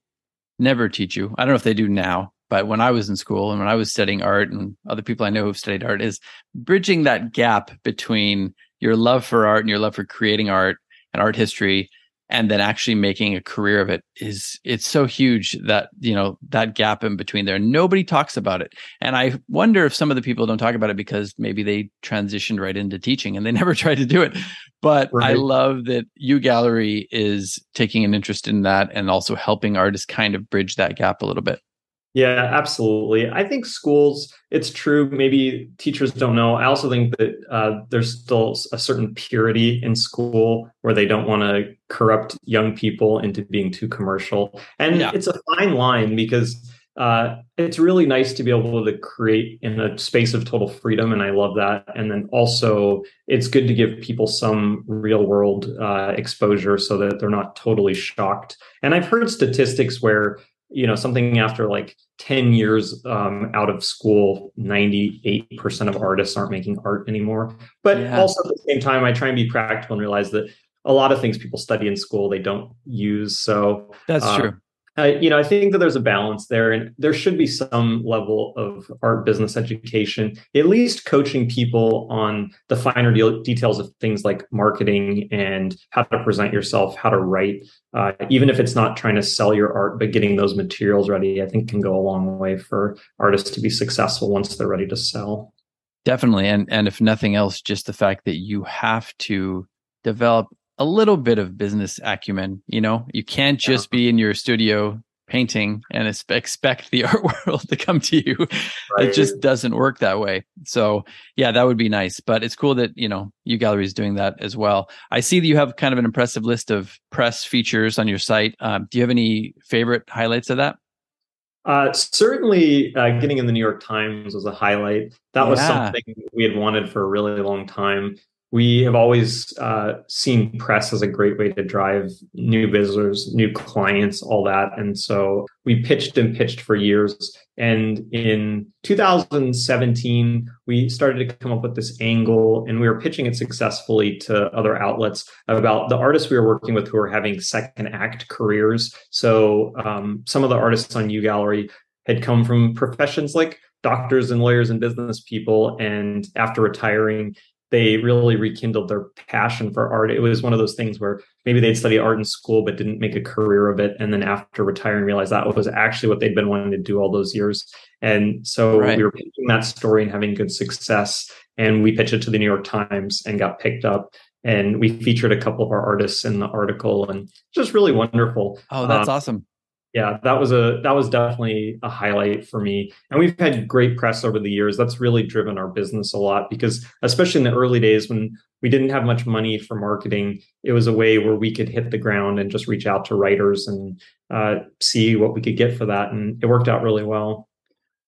never teach you. I don't know if they do now, but when I was in school and when I was studying art and other people I know who've studied art is bridging that gap between your love for art and your love for creating art and art history and then actually making a career of it is it's so huge that you know that gap in between there. Nobody talks about it. And i wonder if some of the people don't talk about it because maybe they transitioned right into teaching and they never tried to do it. But right. i love that UGallery is taking an interest in that and also helping artists kind of bridge that gap a little bit yeah, absolutely. I think schools, it's true. Maybe teachers don't know. I also think that uh, there's still a certain purity in school where they don't want to corrupt young people into being too commercial. And yeah. it's a fine line because uh, it's really nice to be able to create in a space of total freedom. And I love that. And then also, it's good to give people some real world uh, exposure so that they're not totally shocked. And I've heard statistics where you know something after like 10 years um, out of school 98% of artists aren't making art anymore. But yeah. also at the same time i try and be practical and realize that a lot of things people study in school they don't use. So that's uh, true you know, I think that there's a balance there, and there should be some level of art business education, at least coaching people on the finer de- details of things like marketing and how to present yourself, how to write. Uh, even if it's not trying to sell your art, but getting those materials ready, I think can go a long way for artists to be successful once they're ready to sell. Definitely, and and if nothing else, just the fact that you have to develop a little bit of business acumen. You know, you can't just yeah. be in your studio painting and expect the art world to come to you. Right. It just doesn't work that way. So yeah, that would be nice. But it's cool that, you know, UGallery is doing that as well. I see that you have kind of an impressive list of press features on your site. Um, do you have any favorite highlights of that? Uh, certainly, uh, getting in the New York Times was a highlight. That yeah. was something we had wanted for a really long time we have always uh, seen press as a great way to drive new visitors, new clients, all that. And so we pitched and pitched for years. And in 2017, we started to come up with this angle and we were pitching it successfully to other outlets about the artists we were working with who are having second act careers. So um, some of the artists on UGallery had come from professions like doctors and lawyers and business people. And after retiring, they really rekindled their passion for art. It was one of those things where maybe they'd study art in school but didn't make a career of it, and then after retiring, realized that was actually what they'd been wanting to do all those years. And so right. we were pitching that story and having good success, and we pitched it to the New York Times and got picked up. And we featured a couple of our artists in the article, and just really wonderful. Oh, that's um, awesome! Yeah that was a that was definitely a highlight for me. And we've had great press over the years. That's really driven our business a lot because especially in the early days when we didn't have much money for marketing it was a way where we could hit the ground and just reach out to writers and uh, see what we could get for that and it worked out really well.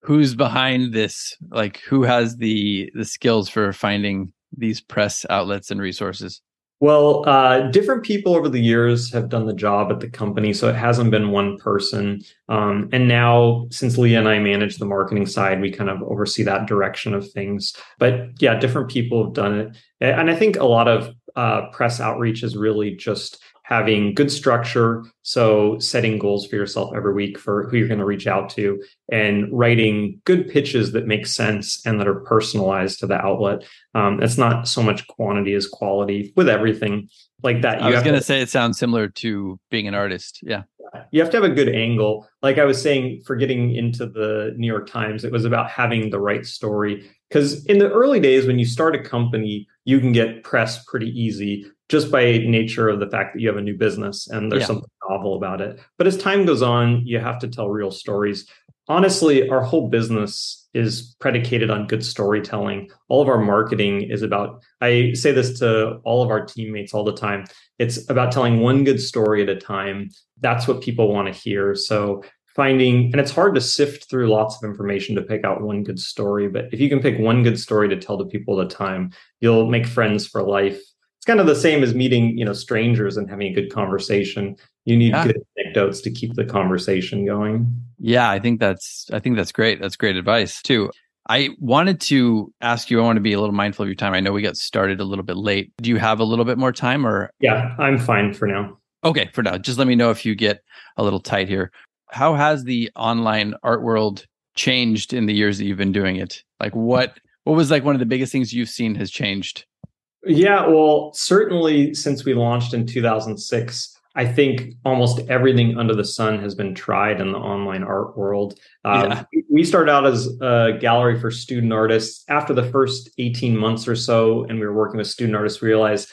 Who's behind this? Like who has the the skills for finding these press outlets and resources well, uh, different people over the years have done the job at the company, so it hasn't been one person. Um, and now, since Leah and I manage the marketing side, we kind of oversee that direction of things. But yeah, different people have done it, and I think a lot of uh, press outreach is really just having good structure. So, setting goals for yourself every week for who you're going to reach out to and writing good pitches that make sense and that are personalized to the outlet. Um, it's not so much quantity as quality with everything like that. You I was going to say it sounds similar to being an artist. Yeah. You have to have a good angle. Like I was saying, for getting into the New York Times, it was about having the right story. Because in the early days, when you start a company, you can get press pretty easy just by nature of the fact that you have a new business and there's yeah. something novel about it. But as time goes on, you have to tell real stories. Honestly, our whole business is predicated on good storytelling. All of our marketing is about, I say this to all of our teammates all the time. It's about telling one good story at a time. That's what people want to hear. So finding and it's hard to sift through lots of information to pick out one good story but if you can pick one good story to tell to people at a time you'll make friends for life it's kind of the same as meeting you know strangers and having a good conversation. You need yeah. good anecdotes to keep the conversation going. Yeah i think that's i think that's great. That's great advice too. I wanted to ask you i want to be a little mindful of your time. I know we got started a little bit late. Do you have a little bit more time or? Yeah i'm fine for now. Okay for now. Just let me know if you get a little tight here. How has the online art world changed in the years that you've been doing it? Like what what was like one of the biggest things you've seen has changed yeah, well, certainly since we launched in 2006, I think almost everything under the sun has been tried in the online art world. Um, yeah. We started out as a gallery for student artists. After the first 18 months or so, and we were working with student artists, we realized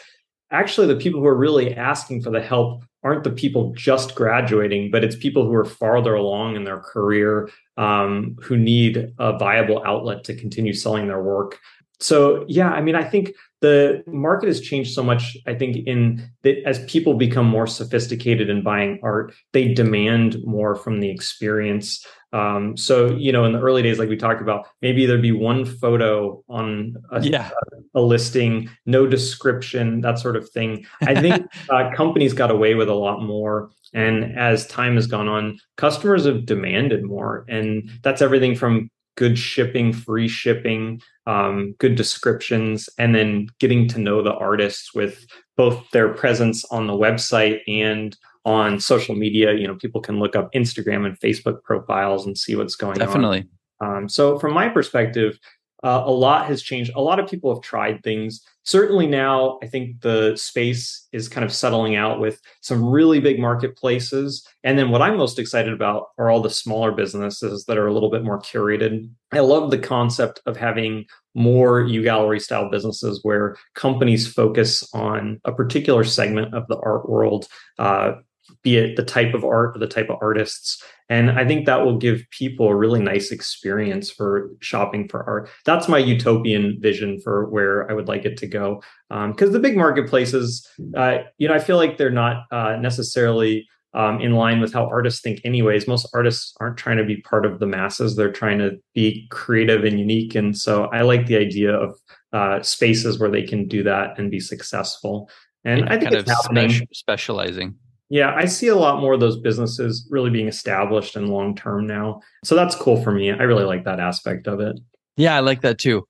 actually the people who are really asking for the help aren't the people just graduating, but it's people who are farther along in their career um, who need a viable outlet to continue selling their work. So, yeah, I mean, I think the market has changed so much i think in that as people become more sophisticated in buying art they demand more from the experience um, so you know in the early days like we talked about maybe there'd be one photo on a, yeah. a, a listing no description that sort of thing i think uh, companies got away with a lot more and as time has gone on customers have demanded more and that's everything from good shipping, free shipping, um, good descriptions, and then getting to know the artists with both their presence on the website and on social media. You know, people can look up Instagram and Facebook profiles and see what's going Definitely. on. Definitely. Um, so, from my perspective, uh, a lot has changed. A lot of people have tried things. Certainly now, I think the space is kind of settling out with some really big marketplaces. And then what I'm most excited about are all the smaller businesses that are a little bit more curated. I love the concept of having more UGallery style businesses where companies focus on a particular segment of the art world. Uh, be it the type of art or the type of artists. And I think that will give people a really nice experience for shopping for art. That's my utopian vision for where I would like it to go. Because um, the big marketplaces, uh, you know, I feel like they're not uh, necessarily um, in line with how artists think, anyways. Most artists aren't trying to be part of the masses, they're trying to be creative and unique. And so I like the idea of uh, spaces where they can do that and be successful. And I think kind it's happening. specializing. Yeah, I see a lot more of those businesses really being established and long term now. So that's cool for me. I really like that aspect of it. Yeah, I like that too.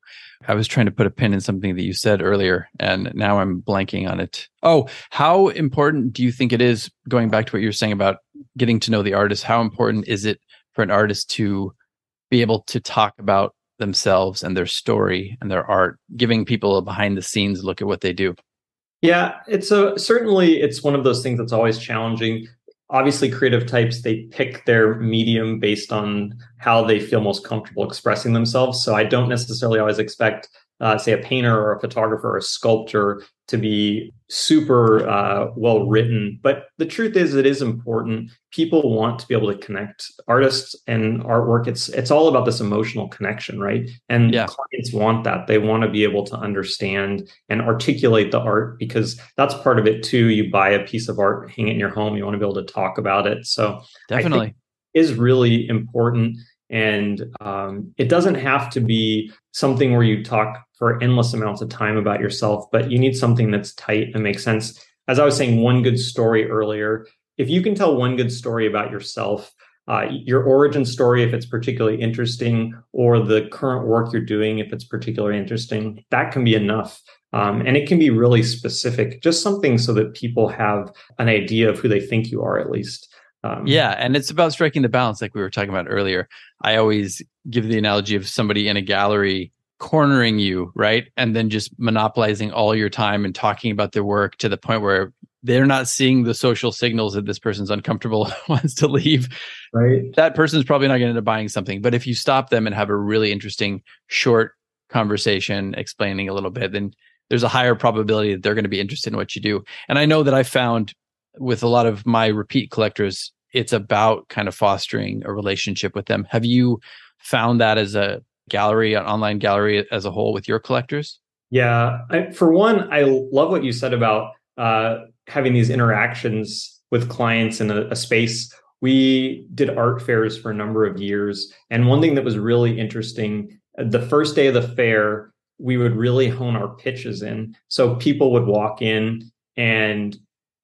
I was trying to put a pin in something that you said earlier, and now I'm blanking on it. Oh, how important do you think it is, going back to what you were saying about getting to know the artist? How important is it for an artist to be able to talk about themselves and their story and their art, giving people a behind the scenes look at what they do? Yeah, it's a certainly it's one of those things that's always challenging. Obviously, creative types they pick their medium based on how they feel most comfortable expressing themselves. So I don't necessarily always expect uh, say a painter or a photographer or a sculptor to be super uh, well written. But the truth is, it is important. People want to be able to connect artists and artwork. It's it's all about this emotional connection, right? And yeah. clients want that. They want to be able to understand and articulate the art because that's part of it too. You buy a piece of art, hang it in your home. You want to be able to talk about it. So definitely is really important. And um, it doesn't have to be something where you talk for endless amounts of time about yourself, but you need something that's tight and makes sense. As I was saying, one good story earlier, if you can tell one good story about yourself, uh, your origin story, if it's particularly interesting, or the current work you're doing, if it's particularly interesting, that can be enough. Um, and it can be really specific, just something so that people have an idea of who they think you are, at least. Um, yeah, and it's about striking the balance, like we were talking about earlier. I always give the analogy of somebody in a gallery cornering you, right? And then just monopolizing all your time and talking about their work to the point where they're not seeing the social signals that this person's uncomfortable wants to leave. Right. That person's probably not going to end up buying something. But if you stop them and have a really interesting short conversation explaining a little bit, then there's a higher probability that they're going to be interested in what you do. And I know that I found with a lot of my repeat collectors, it's about kind of fostering a relationship with them. Have you found that as a gallery, an online gallery as a whole with your collectors? Yeah. I, for one, I love what you said about uh, having these interactions with clients in a, a space. We did art fairs for a number of years. And one thing that was really interesting the first day of the fair, we would really hone our pitches in. So people would walk in and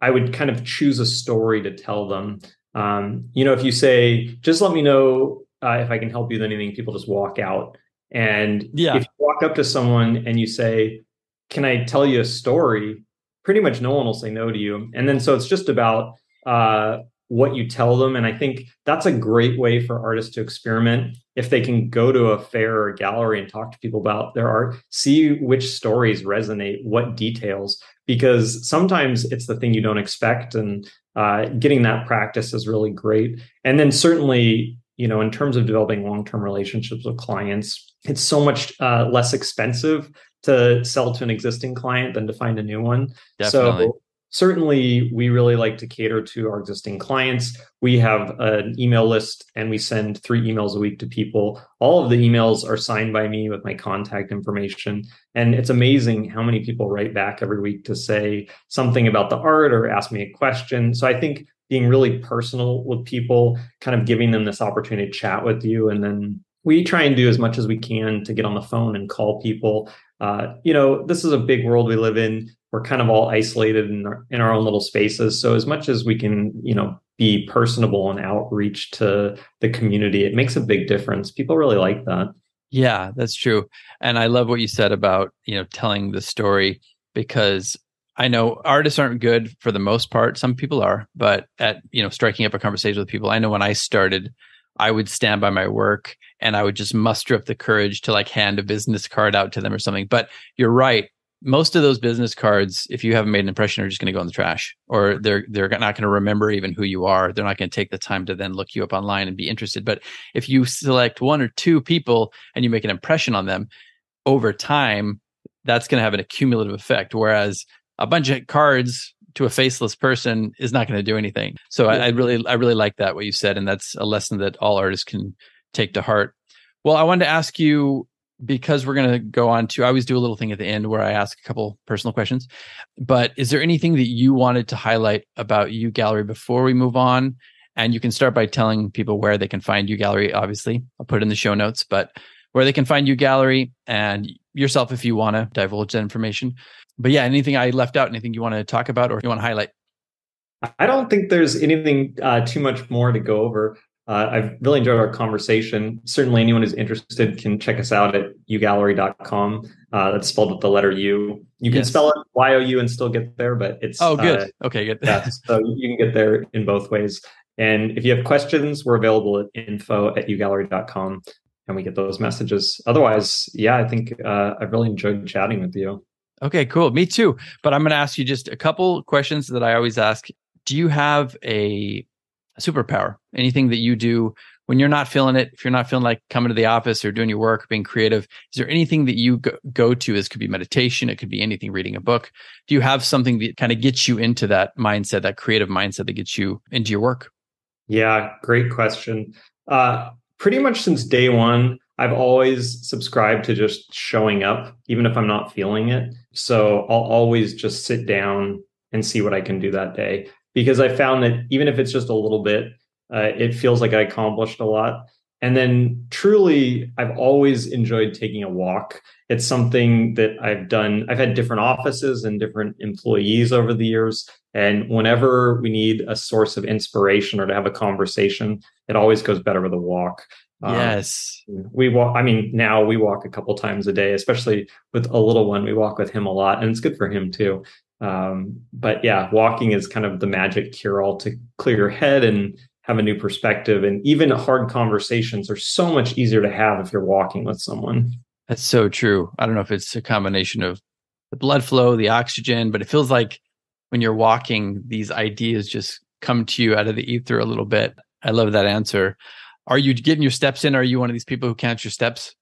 I would kind of choose a story to tell them. Um, you know, if you say, just let me know uh, if I can help you with anything, people just walk out. And yeah. if you walk up to someone and you say, Can I tell you a story? Pretty much no one will say no to you. And then so it's just about uh, what you tell them. And I think that's a great way for artists to experiment. If they can go to a fair or a gallery and talk to people about their art, see which stories resonate, what details, because sometimes it's the thing you don't expect. And uh, getting that practice is really great. And then certainly you know in terms of developing long-term relationships with clients it's so much uh, less expensive to sell to an existing client than to find a new one Definitely. so certainly we really like to cater to our existing clients we have an email list and we send three emails a week to people all of the emails are signed by me with my contact information and it's amazing how many people write back every week to say something about the art or ask me a question so i think being really personal with people, kind of giving them this opportunity to chat with you. And then we try and do as much as we can to get on the phone and call people. Uh, you know, this is a big world we live in. We're kind of all isolated in our, in our own little spaces. So as much as we can, you know, be personable and outreach to the community, it makes a big difference. People really like that. Yeah, that's true. And I love what you said about, you know, telling the story because I know artists aren't good for the most part. Some people are, but at you know striking up a conversation with people, I know when I started, I would stand by my work and I would just muster up the courage to like hand a business card out to them or something. But you're right. Most of those business cards, if you haven't made an impression, are just going to go in the trash, or they're they're not going to remember even who you are. They're not going to take the time to then look you up online and be interested. But if you select one or two people and you make an impression on them over time, that's going to have an accumulative effect. Whereas a bunch of cards to a faceless person is not going to do anything. So yeah. I, I, really, I really like that what you said, and that's a lesson that all artists can take to heart. Well, I wanted to ask you because we're going to go on to. I always do a little thing at the end where I ask a couple personal questions. But is there anything that you wanted to highlight about UGallery before we move on? And you can start by telling people where they can find UGallery. Obviously, I'll put it in the show notes, but where they can find UGallery and yourself if you want to divulge that information but yeah, anything I left out, anything you want to talk about or you want to highlight? I don't think there's anything uh, too much more to go over. Uh, I've really enjoyed our conversation. Certainly, anyone who's interested can check us out at ugallery.com. Uh, that's spelled with the letter U. You can yes. spell it Y O U and still get there, but it's oh, good. Uh, okay, good. yeah, so you can get there in both ways. And if you have questions, we're available at info at ugallery.com and we get those messages. Otherwise, yeah, I think uh, I've really enjoyed chatting with you. Okay, cool. Me too. But I'm going to ask you just a couple questions that I always ask. Do you have a, a superpower? Anything that you do when you're not feeling it, if you're not feeling like coming to the office or doing your work, being creative, is there anything that you go, go to? This could be meditation, it could be anything, reading a book. Do you have something that kind of gets you into that mindset, that creative mindset that gets you into your work? Yeah, great question. Uh, pretty much since day one, I've always subscribed to just showing up, even if I'm not feeling it. So I'll always just sit down and see what I can do that day because I found that even if it's just a little bit, uh, it feels like I accomplished a lot. and then truly, I've always enjoyed taking a walk. It's something that I've done. I've had different offices and different employees over the years. And whenever we need a source of inspiration or to have a conversation, it always goes better with a walk. Um, yes. Um, we walk, I mean, now we walk a couple times a day, especially with a little one. We walk with him a lot, and it's good for him too. Um, but yeah, walking is kind of the magic cure all to clear your head and have a new perspective. And even hard conversations are so much easier to have if you're walking with someone. That's so true. I don't know if it's a combination of the blood flow, the oxygen, but it feels like when you're walking, these ideas just come to you out of the ether a little bit. I love that answer. Are you getting your steps in? Are you one of these people who counts your steps?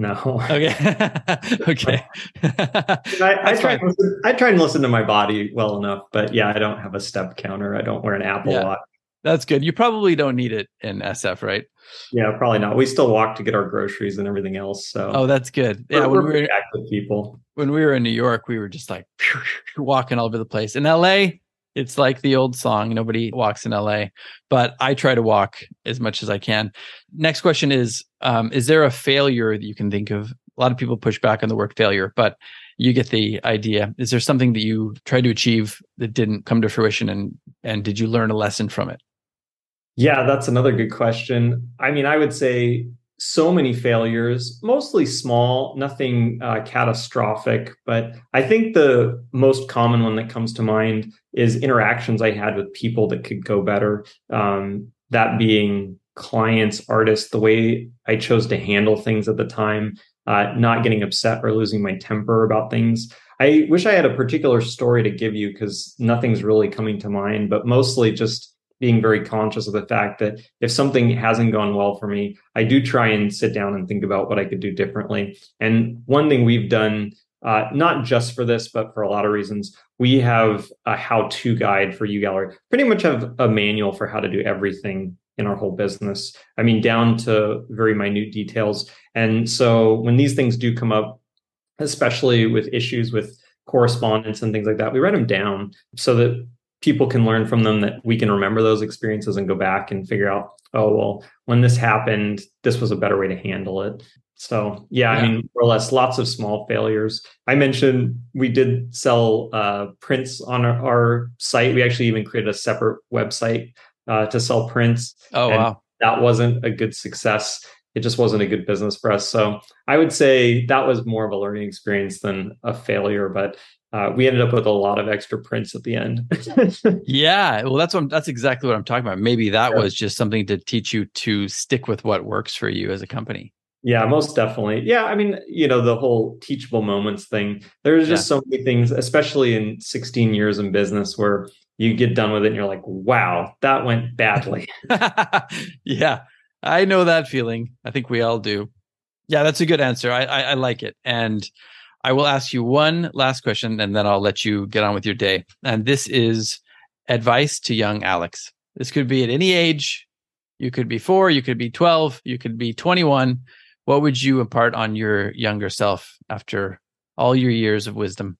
No. Okay. okay. I, I try. Listen, I try and listen to my body well enough, but yeah, I don't have a step counter. I don't wear an Apple yeah. Watch. That's good. You probably don't need it in SF, right? Yeah, probably not. We still walk to get our groceries and everything else. So oh, that's good. Yeah, we're, when we were active people. When we were in New York, we were just like walking all over the place. In LA, it's like the old song. Nobody walks in LA, but I try to walk as much as I can. Next question is: um, Is there a failure that you can think of? A lot of people push back on the word failure, but you get the idea. Is there something that you tried to achieve that didn't come to fruition, and and did you learn a lesson from it? Yeah, that's another good question. I mean, I would say so many failures, mostly small, nothing uh, catastrophic. But I think the most common one that comes to mind is interactions I had with people that could go better. Um, that being clients, artists, the way I chose to handle things at the time, uh, not getting upset or losing my temper about things. I wish I had a particular story to give you because nothing's really coming to mind, but mostly just being very conscious of the fact that if something hasn't gone well for me, I do try and sit down and think about what I could do differently. And one thing we've done, uh, not just for this, but for a lot of reasons, we have a how to guide for UGallery. Pretty much have a manual for how to do everything in our whole business. I mean, down to very minute details. And so when these things do come up, especially with issues with correspondence and things like that, we write them down so that people can learn from them that we can remember those experiences and go back and figure out oh well when this happened this was a better way to handle it. So yeah, yeah. i mean more or less lots of small failures. I mentioned we did sell uh, prints on our, our, site. We actually even created a separate website uh, to sell prints. Oh wow. that wasn't a good success. It just wasn't a good business for us. So i would say that was more of a learning experience than a failure but uh, we ended up with a lot of extra prints at the end. yeah, well, that's what I'm, that's exactly what I'm talking about. Maybe that was just something to teach you to stick with what works for you as a company. Yeah, most definitely. Yeah, I mean, you know, the whole teachable moments thing. There's just yeah. so many things, especially in 16 years in business, where you get done with it and you're like, "Wow, that went badly." yeah, I know that feeling. I think we all do. Yeah, that's a good answer. I, I, I like it, and I will ask you one last question and then I'll let you get on with your day. And this is advice to young Alex. This could be at any age. You could be four, you could be 12, you could be 21. What would you impart on your younger self after all your years of wisdom?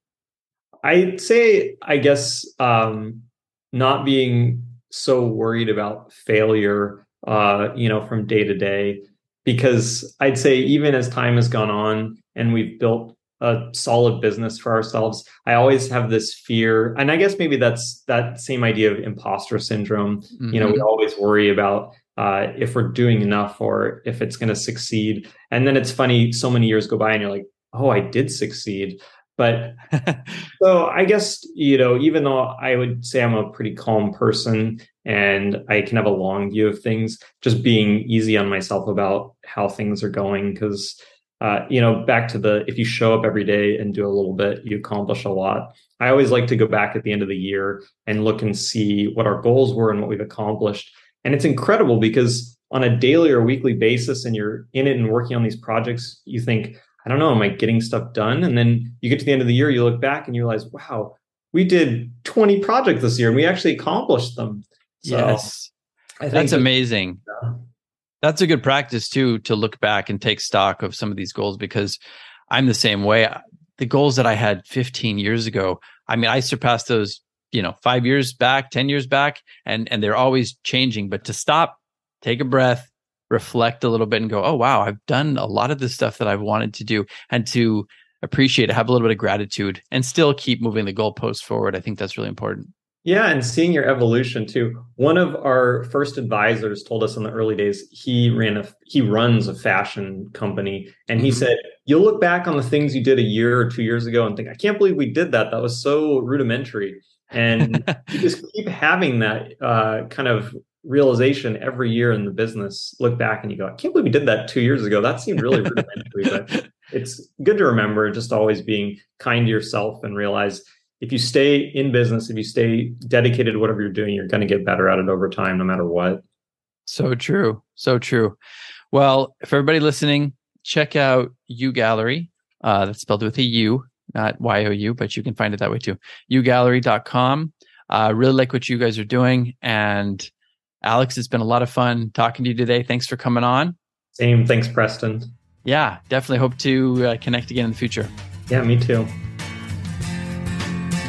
I'd say, I guess, um, not being so worried about failure, uh, you know, from day to day, because I'd say even as time has gone on and we've built a solid business for ourselves i always have this fear and i guess maybe that's that same idea of imposter syndrome mm-hmm. you know we mm-hmm. always worry about uh, if we're doing enough or if it's going to succeed and then it's funny so many years go by and you're like oh i did succeed but so i guess you know even though i would say i'm a pretty calm person and i can have a long view of things just being easy on myself about how things are going because uh, you know, back to the if you show up every day and do a little bit, you accomplish a lot. I always like to go back at the end of the year and look and see what our goals were and what we've accomplished. And it's incredible because on a daily or weekly basis, and you're in it and working on these projects, you think, I don't know, am I getting stuff done? And then you get to the end of the year, you look back and you realize, wow, we did 20 projects this year and we actually accomplished them. So yes. That's amazing. Yeah that's a good practice too to look back and take stock of some of these goals because I'm the same way. The goals that I had 15 years ago, I mean, I surpassed those, you know, five years back, 10 years back, and and they're always changing. But to stop, take a breath, reflect a little bit and go, oh, wow, I've done a lot of the stuff that I've wanted to do and to appreciate it, have a little bit of gratitude and still keep moving the goalposts forward. I think that's really important. Yeah, and seeing your evolution too. One of our first advisors told us in the early days he ran a he runs a fashion company and he mm-hmm. said you'll look back on the things you did a year or 2 years ago and think I can't believe we did that. That was so rudimentary. And you just keep having that uh, kind of realization every year in the business. Look back and you go, I can't believe we did that 2 years ago. That seemed really rudimentary, but it's good to remember just always being kind to yourself and realize if you stay in business, if you stay dedicated to whatever you're doing, you're going to get better at it over time, no matter what. So true. So true. Well, for everybody listening, check out UGallery. Uh, that's spelled with a U, not Y O U, but you can find it that way too. ugallery.com. Uh, really like what you guys are doing. And Alex, it's been a lot of fun talking to you today. Thanks for coming on. Same. Thanks, Preston. Yeah, definitely hope to uh, connect again in the future. Yeah, me too.